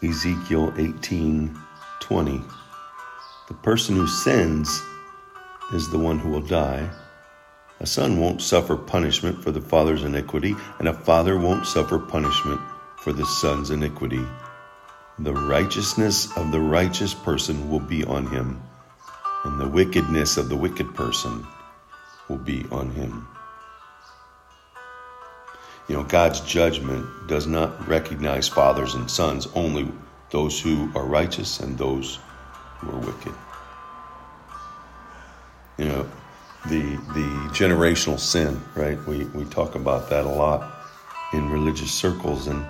Ezekiel 18 20. The person who sins is the one who will die. A son won't suffer punishment for the father's iniquity, and a father won't suffer punishment for the son's iniquity. The righteousness of the righteous person will be on him, and the wickedness of the wicked person will be on him. You know, God's judgment does not recognize fathers and sons, only those who are righteous and those who are wicked. You know, the the generational sin, right? We we talk about that a lot in religious circles, and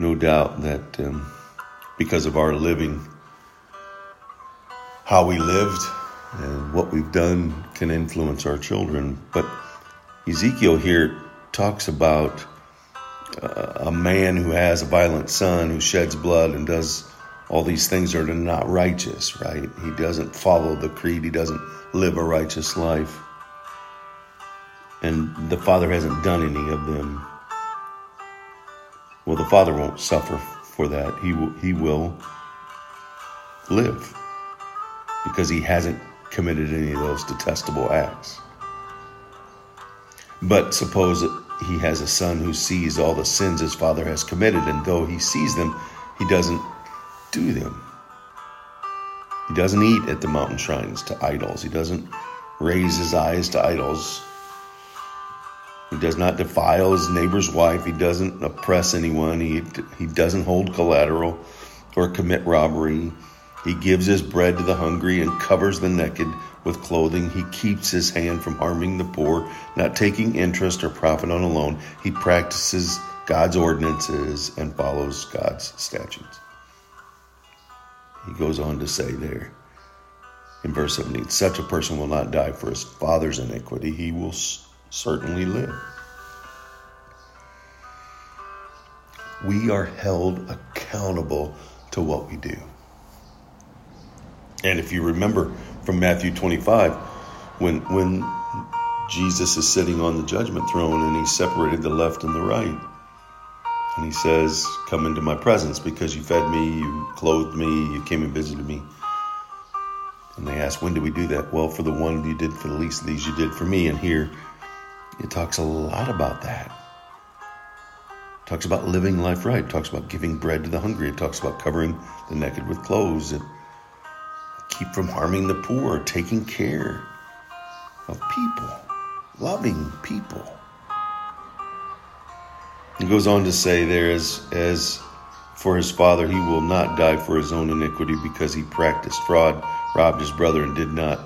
no doubt that um, because of our living, how we lived, and what we've done can influence our children. But Ezekiel here talks about uh, a man who has a violent son who sheds blood and does all these things that are not righteous, right? He doesn't follow the creed, he doesn't live a righteous life. And the father hasn't done any of them. Well, the father won't suffer for that. He will, he will live because he hasn't committed any of those detestable acts. But suppose he has a son who sees all the sins his father has committed, and though he sees them, he doesn't do them. He doesn't eat at the mountain shrines to idols. He doesn't raise his eyes to idols. He does not defile his neighbor's wife. He doesn't oppress anyone. He, he doesn't hold collateral or commit robbery. He gives his bread to the hungry and covers the naked with clothing. He keeps his hand from harming the poor, not taking interest or profit on a loan. He practices God's ordinances and follows God's statutes. He goes on to say there in verse 17 such a person will not die for his father's iniquity, he will certainly live. We are held accountable to what we do. And if you remember from Matthew 25, when, when Jesus is sitting on the judgment throne and he separated the left and the right, and he says, Come into my presence because you fed me, you clothed me, you came and visited me. And they ask, When did we do that? Well, for the one you did for the least of these, you did for me. And here it talks a lot about that. It talks about living life right. It talks about giving bread to the hungry. It talks about covering the naked with clothes. It keep from harming the poor, taking care of people, loving people. He goes on to say there as as for his father he will not die for his own iniquity because he practiced fraud, robbed his brother and did not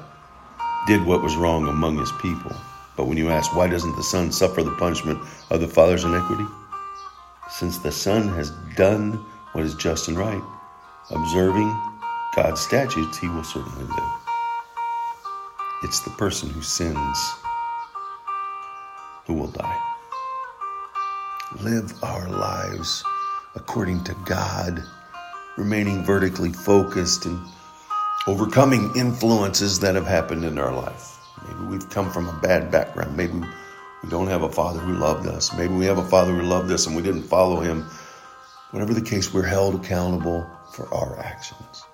did what was wrong among his people. But when you ask why doesn't the son suffer the punishment of the father's iniquity? Since the son has done what is just and right, observing God's statutes, he will certainly live. It's the person who sins who will die live our lives according to God, remaining vertically focused and overcoming influences that have happened in our life. Maybe we've come from a bad background. Maybe we don't have a father who loved us. Maybe we have a father who loved us and we didn't follow him. Whatever the case, we're held accountable for our actions.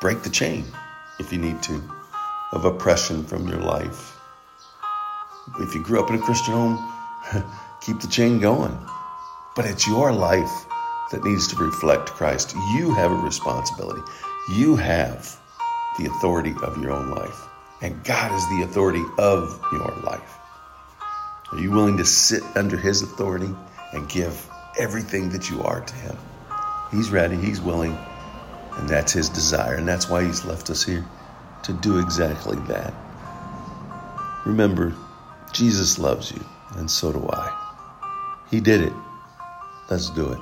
Break the chain if you need to of oppression from your life if you grew up in a Christian home, keep the chain going. But it's your life that needs to reflect Christ. You have a responsibility. You have the authority of your own life. And God is the authority of your life. Are you willing to sit under His authority and give everything that you are to Him? He's ready, He's willing, and that's His desire. And that's why He's left us here to do exactly that. Remember, Jesus loves you, and so do I. He did it. Let's do it.